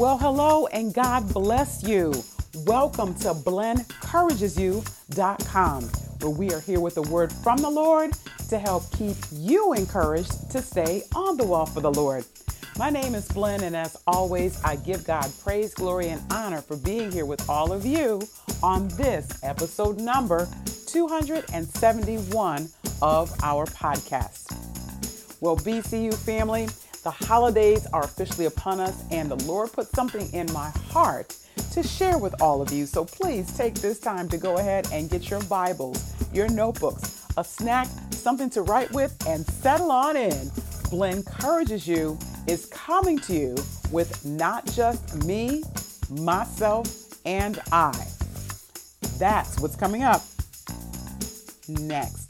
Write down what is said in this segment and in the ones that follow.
Well, hello and God bless you. Welcome to blendencouragesyou.com, where we are here with a word from the Lord to help keep you encouraged to stay on the wall for the Lord. My name is Blen, and as always, I give God praise, glory, and honor for being here with all of you on this episode number 271 of our podcast. Well, BCU family, the holidays are officially upon us, and the Lord put something in my heart to share with all of you. So please take this time to go ahead and get your Bibles, your notebooks, a snack, something to write with, and settle on in. Blen encourages you is coming to you with not just me, myself, and I. That's what's coming up next.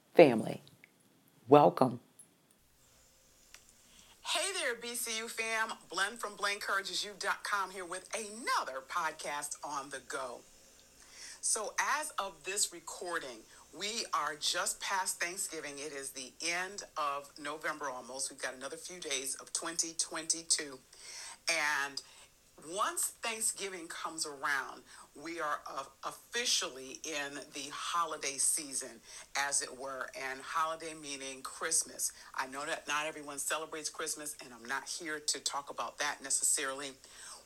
family. Welcome. Hey there, BCU fam. Blen from blendencouragesyou.com here with another podcast on the go. So, as of this recording, we are just past Thanksgiving. It is the end of November almost. We've got another few days of 2022. And once Thanksgiving comes around, we are uh, officially in the holiday season, as it were, and holiday meaning Christmas. I know that not everyone celebrates Christmas, and I'm not here to talk about that necessarily.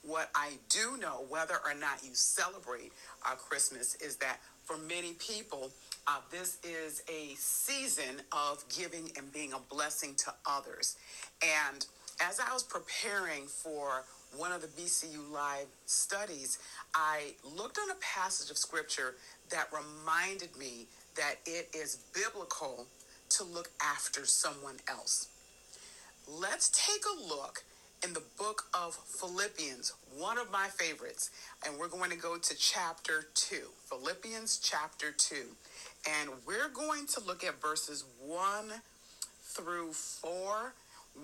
What I do know, whether or not you celebrate uh, Christmas, is that for many people, uh, this is a season of giving and being a blessing to others. And as I was preparing for one of the BCU Live studies, I looked on a passage of scripture that reminded me that it is biblical to look after someone else. Let's take a look in the book of Philippians, one of my favorites, and we're going to go to chapter 2. Philippians chapter 2. And we're going to look at verses 1 through 4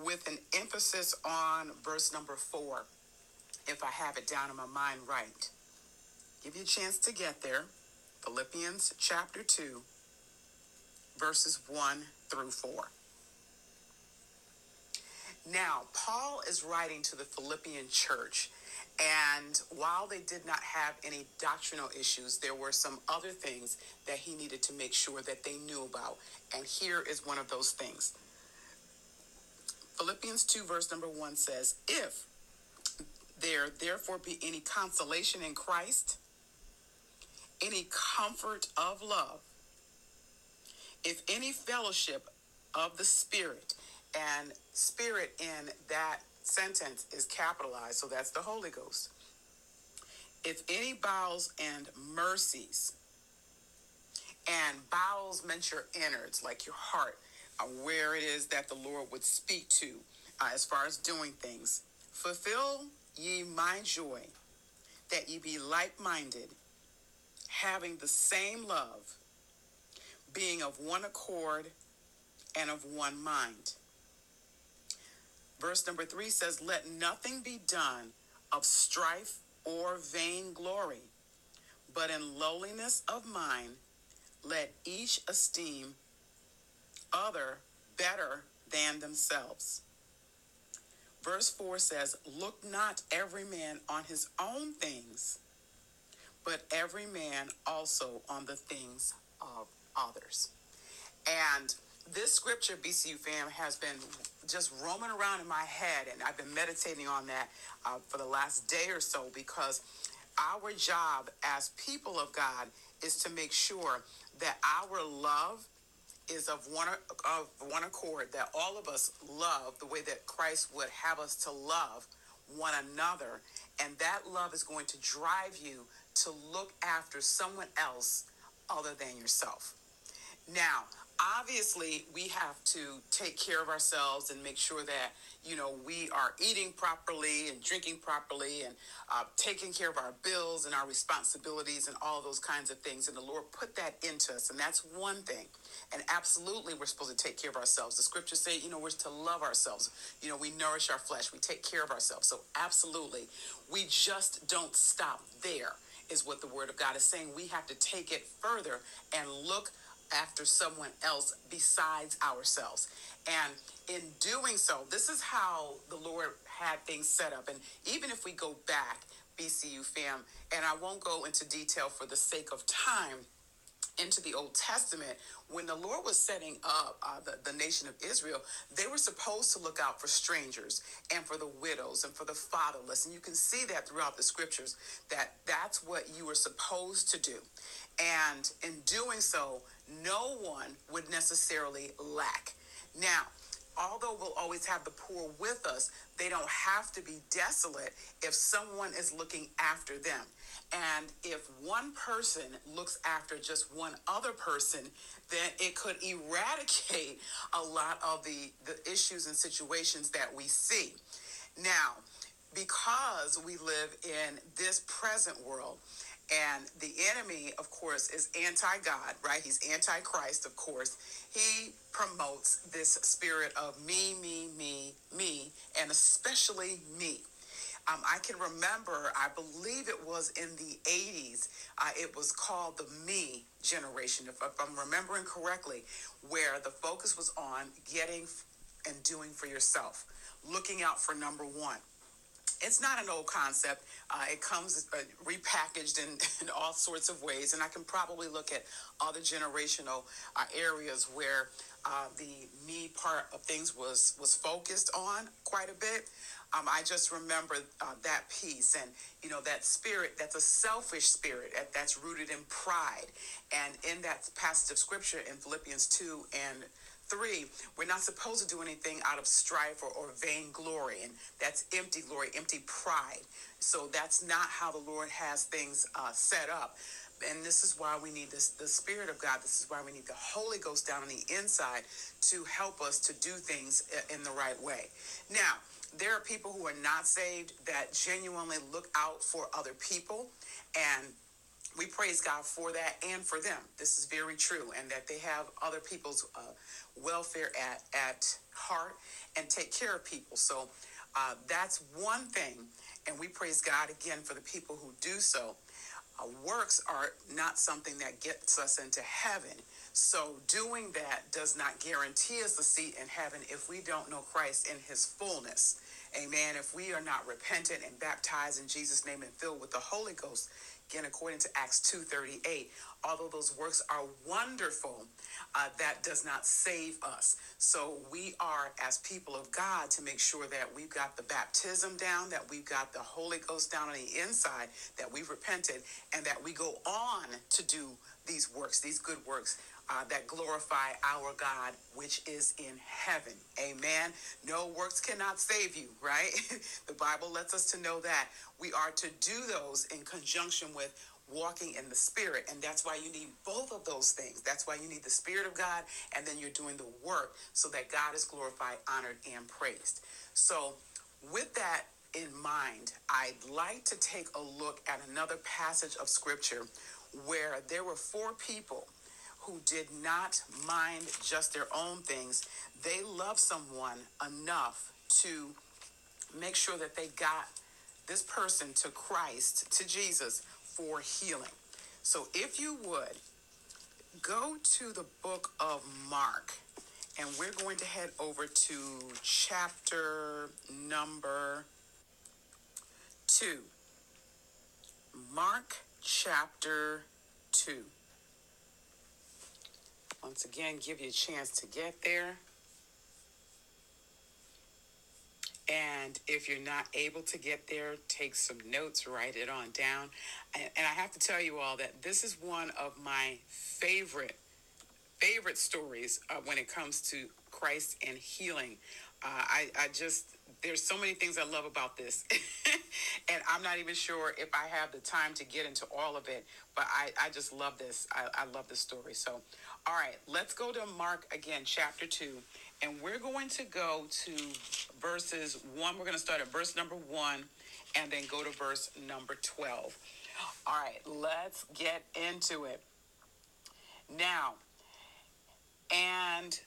with an emphasis on verse number 4 if I have it down in my mind right. Give you a chance to get there. Philippians chapter 2, verses 1 through 4. Now, Paul is writing to the Philippian church, and while they did not have any doctrinal issues, there were some other things that he needed to make sure that they knew about. And here is one of those things. Philippians 2, verse number 1 says, If there therefore be any consolation in Christ, any comfort of love, if any fellowship of the Spirit, and Spirit in that sentence is capitalized, so that's the Holy Ghost. If any bowels and mercies, and bowels meant your innards, like your heart, uh, where it is that the Lord would speak to uh, as far as doing things. Fulfill ye my joy, that ye be like minded, having the same love, being of one accord and of one mind. Verse number three says, Let nothing be done of strife or vainglory, but in lowliness of mind, let each esteem other better than themselves. Verse 4 says, Look not every man on his own things, but every man also on the things of others. And this scripture, BCU fam, has been just roaming around in my head, and I've been meditating on that uh, for the last day or so because our job as people of God is to make sure that our love is of one of one accord that all of us love the way that Christ would have us to love one another and that love is going to drive you to look after someone else other than yourself. Now, obviously we have to take care of ourselves and make sure that you know we are eating properly and drinking properly and uh, taking care of our bills and our responsibilities and all those kinds of things. And the lord put that into us and that's one thing. And absolutely we're supposed to take care of ourselves. The scriptures say you know we're to love ourselves. You know we nourish our flesh. We take care of ourselves. So absolutely we just don't stop there is what the word of god is saying. We have to take it further and look after someone else besides ourselves. And in doing so, this is how the Lord had things set up. And even if we go back, BCU fam, and I won't go into detail for the sake of time into the Old Testament, when the Lord was setting up uh, the, the nation of Israel, they were supposed to look out for strangers and for the widows and for the fatherless. And you can see that throughout the scriptures that that's what you were supposed to do. And in doing so, no one would necessarily lack. Now, although we'll always have the poor with us, they don't have to be desolate if someone is looking after them. And if one person looks after just one other person, then it could eradicate a lot of the, the issues and situations that we see. Now, because we live in this present world, and the enemy, of course, is anti God, right? He's anti Christ, of course. He promotes this spirit of me, me, me, me, and especially me. Um, I can remember, I believe it was in the 80s, uh, it was called the Me generation, if, if I'm remembering correctly, where the focus was on getting and doing for yourself, looking out for number one it's not an old concept. Uh, it comes uh, repackaged in, in, all sorts of ways, and I can probably look at other generational uh, areas where uh, the me part of things was was focused on quite a bit. Um, I just remember uh, that piece, and you know that spirit. That's a selfish spirit that's rooted in pride, and in that passage of scripture in Philippians two and Three, we're not supposed to do anything out of strife or, or vainglory, and that's empty glory, empty pride. So that's not how the Lord has things uh, set up. And this is why we need this, the Spirit of God. This is why we need the Holy Ghost down on the inside to help us to do things in the right way. Now, there are people who are not saved that genuinely look out for other people and we praise God for that and for them. This is very true, and that they have other people's uh, welfare at, at heart and take care of people. So uh, that's one thing. And we praise God again for the people who do so. Uh, works are not something that gets us into heaven. So doing that does not guarantee us a seat in heaven if we don't know Christ in his fullness. Amen. If we are not repentant and baptized in Jesus' name and filled with the Holy Ghost, again according to Acts 2:38, although those works are wonderful, uh, that does not save us. So we are, as people of God, to make sure that we've got the baptism down, that we've got the Holy Ghost down on the inside, that we've repented, and that we go on to do these works, these good works. Uh, that glorify our God, which is in heaven. Amen. No works cannot save you, right? the Bible lets us to know that we are to do those in conjunction with walking in the spirit. And that's why you need both of those things. That's why you need the spirit of God, and then you're doing the work so that God is glorified, honored, and praised. So, with that in mind, I'd like to take a look at another passage of scripture where there were four people who did not mind just their own things. They loved someone enough to make sure that they got this person to Christ, to Jesus, for healing. So if you would, go to the book of Mark, and we're going to head over to chapter number two. Mark chapter 2. Once again give you a chance to get there. And if you're not able to get there, take some notes, write it on down. And, and I have to tell you all that this is one of my favorite, favorite stories uh, when it comes to Christ and healing. Uh, I, I just, there's so many things I love about this. and I'm not even sure if I have the time to get into all of it, but I, I just love this. I, I love this story. So, all right, let's go to Mark again, chapter 2. And we're going to go to verses 1. We're going to start at verse number 1 and then go to verse number 12. All right, let's get into it. Now, and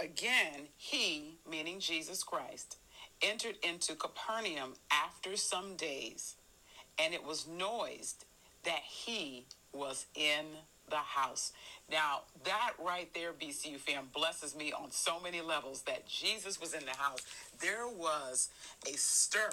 again, he, meaning Jesus Christ, entered into Capernaum after some days, and it was noised that he was in the house. Now, that right there, BCU fam, blesses me on so many levels that Jesus was in the house. There was a stir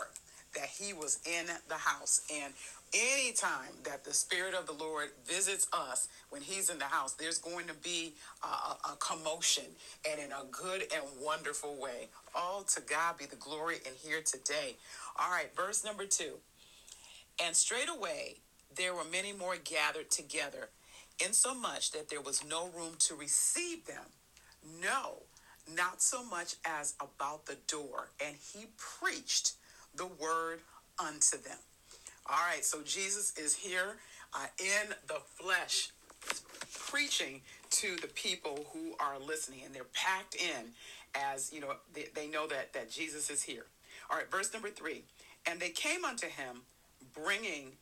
that he was in the house. And anytime that the Spirit of the Lord visits us when he's in the house, there's going to be a, a, commotion and in a good and wonderful way. All to God be the glory and here today. All right, verse number two. And straightway there were many more gathered together insomuch that there was no room to receive them. No, not so much as about the door. And he preached the word unto them. All right, so Jesus is here uh, in the flesh, preaching to the people who are listening, and they're packed in as you know they, they know that that Jesus is here. All right, verse number three, and they came unto him, bringing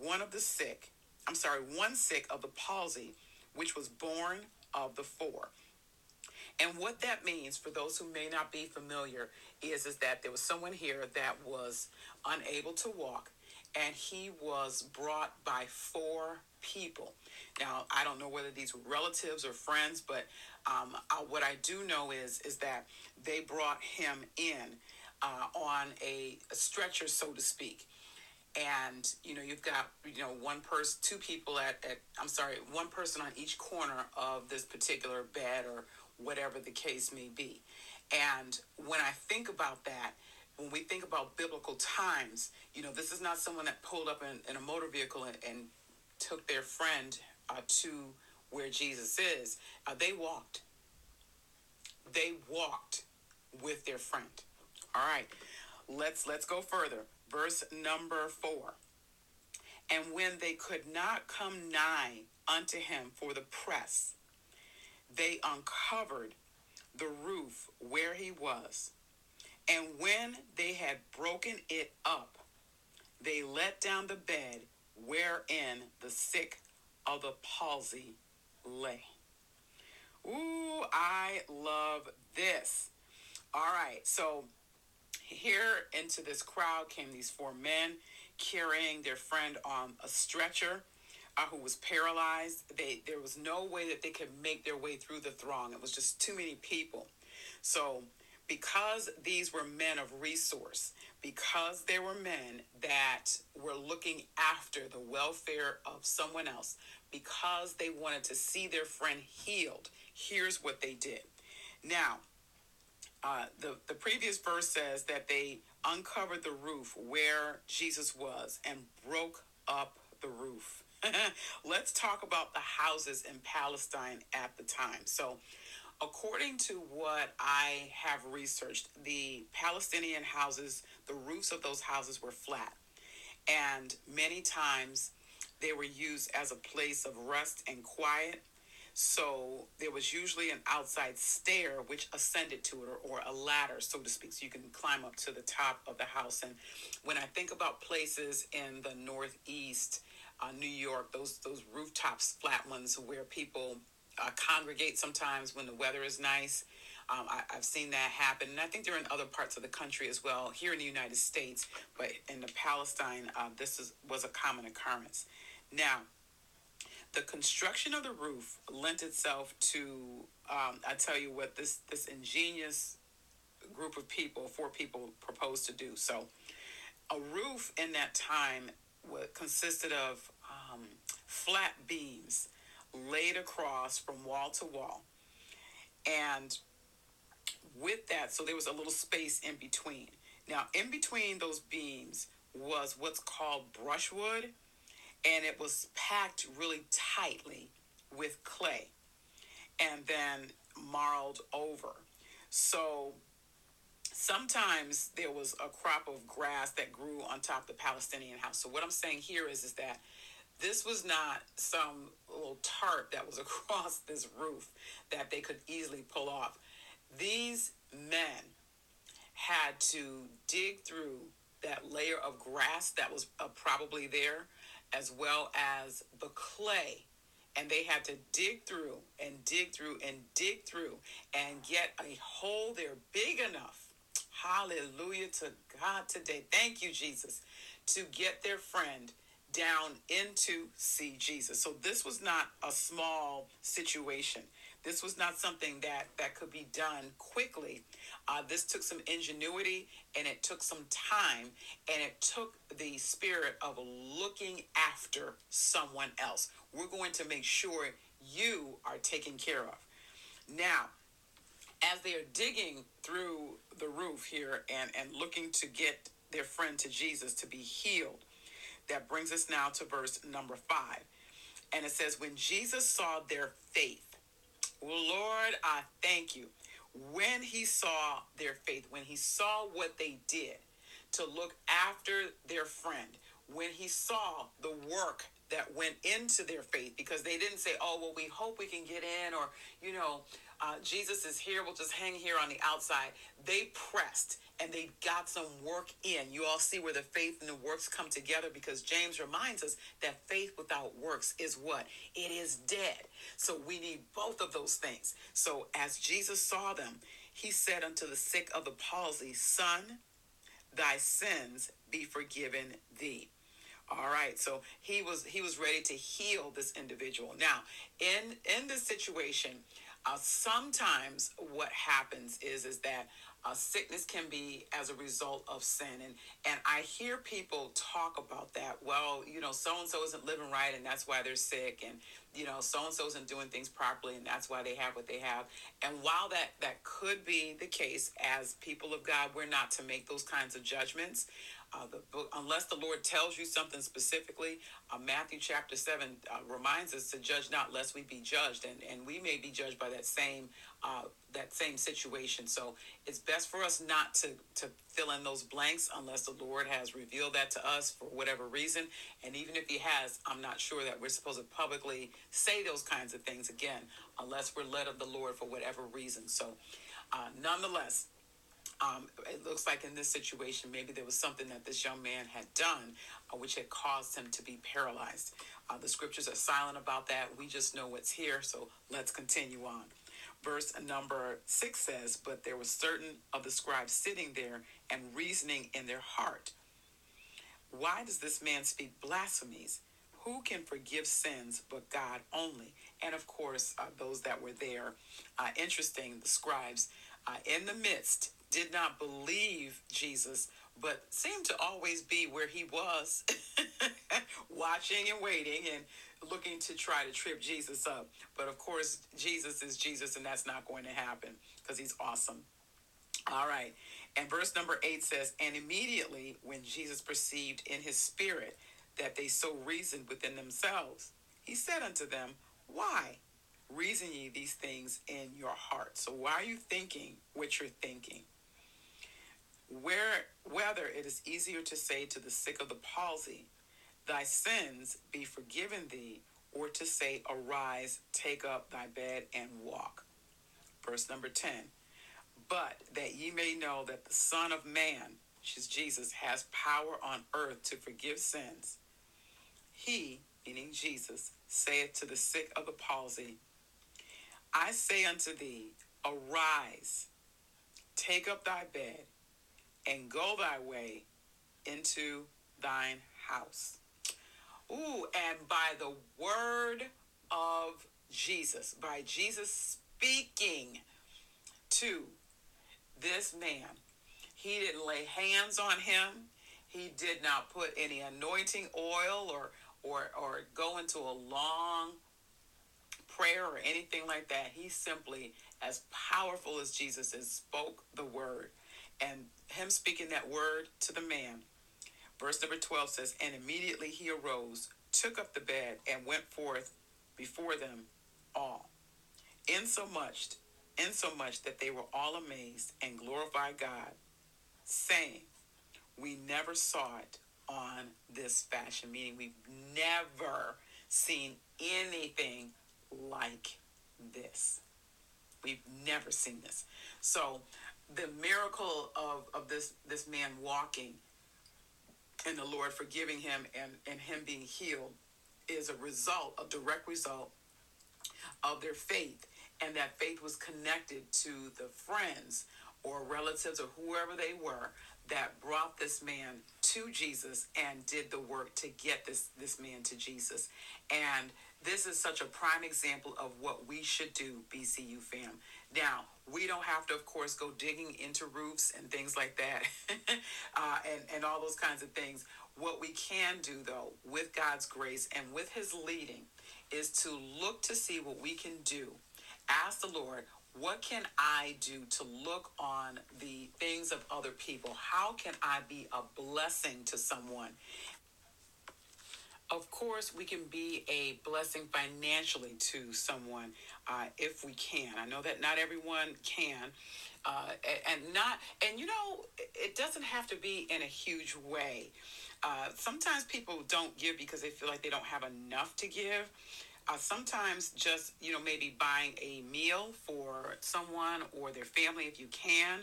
one of the sick I'm sorry, one sick of the palsy, which was born of the four. And what that means for those who may not be familiar is, is that there was someone here that was unable to walk and he was brought by four people. Now, I don't know whether these were relatives or friends, but um, uh, what I do know is, is that they brought him in uh, on a, a stretcher, so to speak and you know you've got you know one person two people at, at i'm sorry one person on each corner of this particular bed or whatever the case may be. And when i think about that when we think about biblical times you know this is not someone that pulled up in, in a motor vehicle and, and took their friend uh, to where jesus is. Uh, they walked. They walked with their friend. All right. Let's let's go further verse number four. And when they could not come nigh unto him for the press, they uncovered the roof where he was. And when they had broken it up, they let down the bed wherein the sick of the palsy lay. Ooh, I love this. All right, so here into this crowd came these four men carrying their friend on a stretcher uh, who was paralyzed. They there was no way that they could make their way through the throng. It was just too many people. So because these were men of resource, because they were men that were looking after the welfare of someone else, because they wanted to see their friend healed, here's what they did. Now, uh, the, the previous verse says that they uncovered the roof where Jesus was and broke up the roof. Let's talk about the houses in Palestine at the time. So, according to what I have researched, the Palestinian houses, the roofs of those houses were flat. And many times they were used as a place of rest and quiet so there was usually an outside stair which ascended to it, or, or, a ladder, so to speak, so you can climb up to the top of the house. And when I think about places in the Northeast, uh, New York, those those rooftops, flat ones, where people uh, congregate sometimes when the weather is nice. Um, I, have seen that happen, and I think they're in other parts of the country as well. Here in the United States, but in the Palestine, uh, this is, was a common occurrence. Now, the construction of the roof lent itself to um, I tell you what this this ingenious group of people, four people, proposed to do. So, a roof in that time consisted of um, flat beams laid across from wall to wall, And with that, so there was a little space in between. Now, in between those beams was what's called brushwood, and it was packed really tightly with clay and then marled over. So sometimes there was a crop of grass that grew on top of the Palestinian house. So what I'm saying here is is that this was not some little tarp that was across this roof that they could easily pull off. These men had to dig through that layer of grass that was uh, probably there, as well as the clay. And they had to dig through and dig through and dig through and get a hole there big enough. Hallelujah to God today. Thank you, Jesus, to get their friend down into see Jesus. So this was not a small situation. This was not something that that could be done quickly. Uh, this took some ingenuity and it took some time and it took the spirit of looking after someone else. We're going to make sure you are taken care of. Now, as they are digging through the roof here and, and looking to get their friend to Jesus to be healed, that brings us now to verse number five. And it says, When Jesus saw their faith, Lord, I thank you. When he saw their faith, when he saw what they did to look after their friend, when he saw the work that went into their faith, because they didn't say, oh, well, we hope we can get in, or, you know, uh, Jesus is here, we'll just hang here on the outside. They pressed and they got some work in. You all see where the faith and the works come together because James reminds us that faith without works is what? It is dead. So we need both of those things. So as Jesus saw them, he said unto the sick of the palsy, Son, thy sins be forgiven thee. All right, so he was he was ready to heal this individual. Now, in in this situation, uh, sometimes what happens is is that uh, sickness can be as a result of sin. And, and I hear people talk about that. Well, you know, so and so isn't living right, and that's why they're sick. And, you know, so and so isn't doing things properly, and that's why they have what they have. And while that, that could be the case, as people of God, we're not to make those kinds of judgments. Uh, the book, unless the Lord tells you something specifically, uh, Matthew chapter 7 uh, reminds us to judge not lest we be judged. And, and we may be judged by that same uh, that same situation. So it's best for us not to, to fill in those blanks unless the Lord has revealed that to us for whatever reason. And even if He has, I'm not sure that we're supposed to publicly say those kinds of things again, unless we're led of the Lord for whatever reason. So, uh, nonetheless, um, it looks like in this situation, maybe there was something that this young man had done uh, which had caused him to be paralyzed. Uh, the scriptures are silent about that. We just know what's here, so let's continue on. Verse number six says, But there were certain of the scribes sitting there and reasoning in their heart. Why does this man speak blasphemies? Who can forgive sins but God only? And of course, uh, those that were there, uh, interesting, the scribes uh, in the midst did not believe Jesus, but seemed to always be where he was, watching and waiting and looking to try to trip Jesus up. But of course, Jesus is Jesus, and that's not going to happen because he's awesome. All right. And verse number eight says, And immediately when Jesus perceived in his spirit that they so reasoned within themselves, he said unto them, Why reason ye these things in your heart? So why are you thinking what you're thinking? Where whether it is easier to say to the sick of the palsy, Thy sins be forgiven thee, or to say, Arise, take up thy bed, and walk. Verse number 10 But that ye may know that the Son of Man, which is Jesus, has power on earth to forgive sins, he, meaning Jesus, saith to the sick of the palsy, I say unto thee, Arise, take up thy bed, and go thy way into thine house. Ooh, and by the word of Jesus, by Jesus speaking to this man, he didn't lay hands on him. He did not put any anointing oil or or or go into a long prayer or anything like that. He simply, as powerful as Jesus is, spoke the word. And him speaking that word to the man, verse number 12 says, And immediately he arose, took up the bed, and went forth before them all. Insomuch, insomuch that they were all amazed and glorified God, saying, We never saw it on this fashion, meaning we've never seen anything like this. We've never seen this. So the miracle of, of this this man walking and the Lord forgiving him and, and him being healed is a result, a direct result of their faith. And that faith was connected to the friends or relatives or whoever they were that brought this man to Jesus and did the work to get this this man to Jesus. And this is such a prime example of what we should do, BCU fam. Now, we don't have to, of course, go digging into roofs and things like that uh, and, and all those kinds of things. What we can do, though, with God's grace and with His leading, is to look to see what we can do. Ask the Lord, what can I do to look on the things of other people? How can I be a blessing to someone? Of course, we can be a blessing financially to someone uh, if we can. I know that not everyone can. Uh, and not and you know it doesn't have to be in a huge way uh, sometimes people don't give because they feel like they don't have enough to give uh, sometimes just you know maybe buying a meal for someone or their family if you can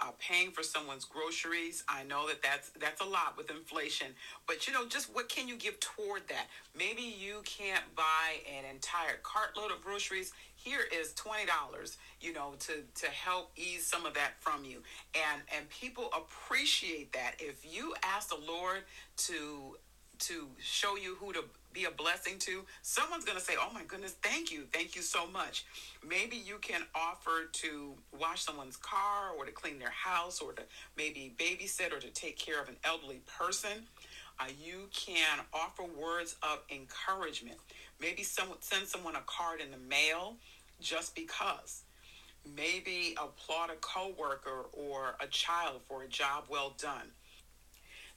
uh, paying for someone's groceries. I know that that's that's a lot with inflation, but you know, just what can you give toward that? Maybe you can't buy an entire cartload of groceries. Here is twenty dollars, you know, to to help ease some of that from you, and and people appreciate that. If you ask the Lord to to show you who to be a blessing to, someone's going to say, Oh my goodness, thank you. Thank you so much. Maybe you can offer to wash someone's car or to clean their house or to maybe babysit or to take care of an elderly person. Uh, you can offer words of encouragement. Maybe someone send someone a card in the mail just because. Maybe applaud a coworker or a child for a job well done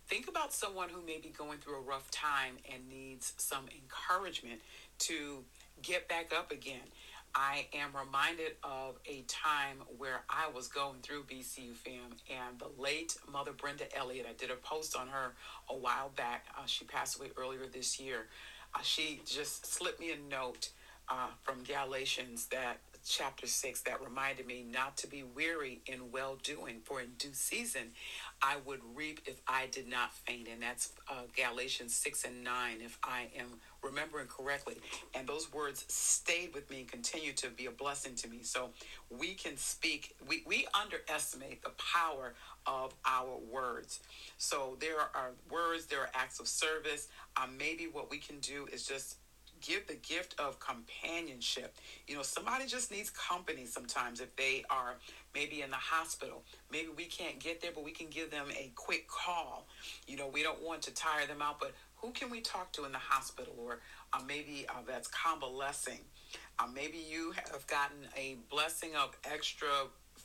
Think about someone who may be going through a rough time and needs some encouragement to get back up again. I am reminded of a time where I was going through BCU fam and the late mother Brenda Elliott. I did a post on her a while back. Uh, she passed away earlier this year. Uh, she just slipped me a note uh, from Galatians that chapter 6 that reminded me not to be weary in well doing, for in due season I would reap if I did not faint. And that's uh, Galatians 6 and 9, if I am remembering correctly. And those words stayed with me and continue to be a blessing to me. So we can speak, we, we underestimate the power of our words. So there are words, there are acts of service. Uh, maybe what we can do is just give the gift of companionship. You know, somebody just needs company sometimes if they are maybe in the hospital. Maybe we can't get there, but we can give them a quick call. You know, we don't want to tire them out, but who can we talk to in the hospital or uh, maybe uh, that's convalescing? Uh, maybe you have gotten a blessing of extra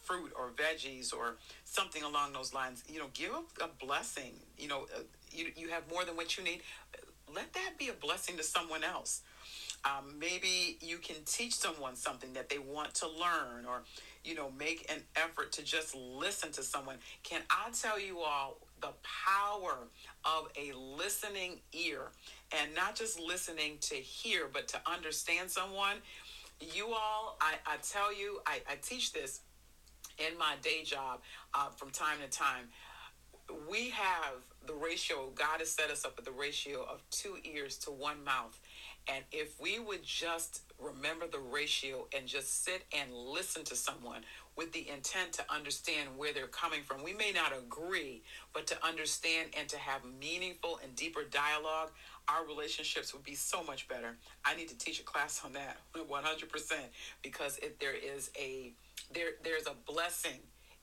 fruit or veggies or something along those lines. You know, give a, blessing. You know, uh, you, you have more than what you need let that be a blessing to someone else. Um, maybe you can teach someone something that they want to learn or you know make an effort to just listen to someone. Can i tell you all the power of a listening ear and not just listening to hear but to understand someone? You all i, I tell you I, I teach this in my day job uh, from time to time. We have the ratio, God has set us up with the ratio of two ears to one mouth. And if we would just remember the ratio and just sit and listen to someone with the intent to understand where they're coming from, we may not agree, but to understand and to have meaningful and deeper dialogue, our relationships would be so much better. I need to teach a class on that 100% because if there is a there there's a blessing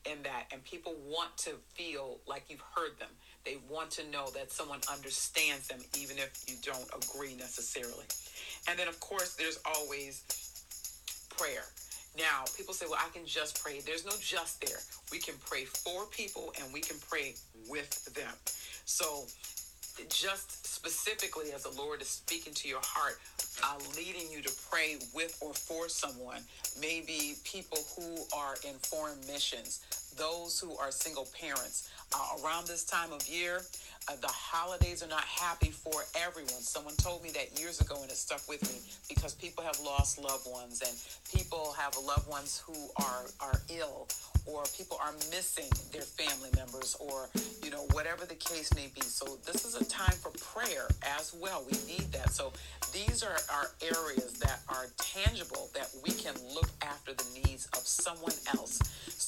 in that and people want to feel like you've heard them they want to know that someone understands them even if you don't agree necessarily. And then of course there's always prayer. Now people say well i can just pray. There's no just there. We can pray for people and we can pray with them. So just specifically as the lord is speaking to your heart uh, leading you to pray with or for someone, maybe people who are in foreign missions, those who are single parents. Uh, around this time of year, uh, the holidays are not happy for everyone. Someone told me that years ago, and it stuck with me because people have lost loved ones, and people have loved ones who are are ill, or people are missing their family members, or you know whatever the case may be. So this is a time for prayer as well. We need that. So these are our areas that are tangible that we can look after the needs of someone else,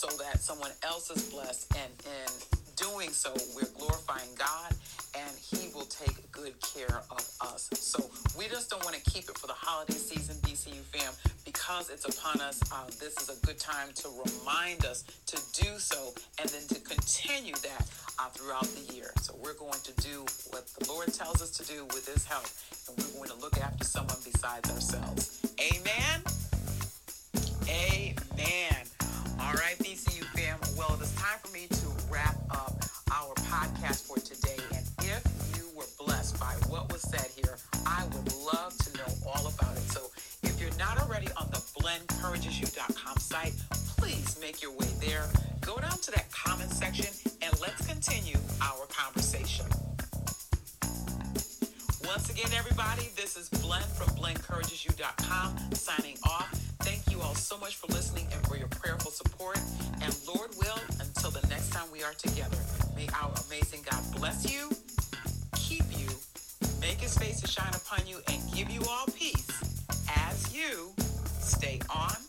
so that someone else is blessed, and in doing so, we're glorifying God and He will take good care of us. So we just don't want to keep it for the holiday season, BCU fam, because it's upon us. Uh, this is a good time to remind us to do so and then to continue that uh, throughout the year. So we're going to do what the Lord tells us to do with His help, and we're going to look after someone besides ourselves. Amen. Amen. All right, BCU fam. Well, it's time for me to wrap up our podcast for today. And if you were blessed by what was said here, I would love to know all about it. So if you're not already on the blendencouragesyou.com site, please make your way there. Go down to that comment section and let's continue our conversation. Once again, everybody, this is Blen from blendencouragesyou.com signing off. Thank you all so much for listening we are together, may our amazing God bless you, keep you, make his face to shine upon you, and give you all peace as you stay on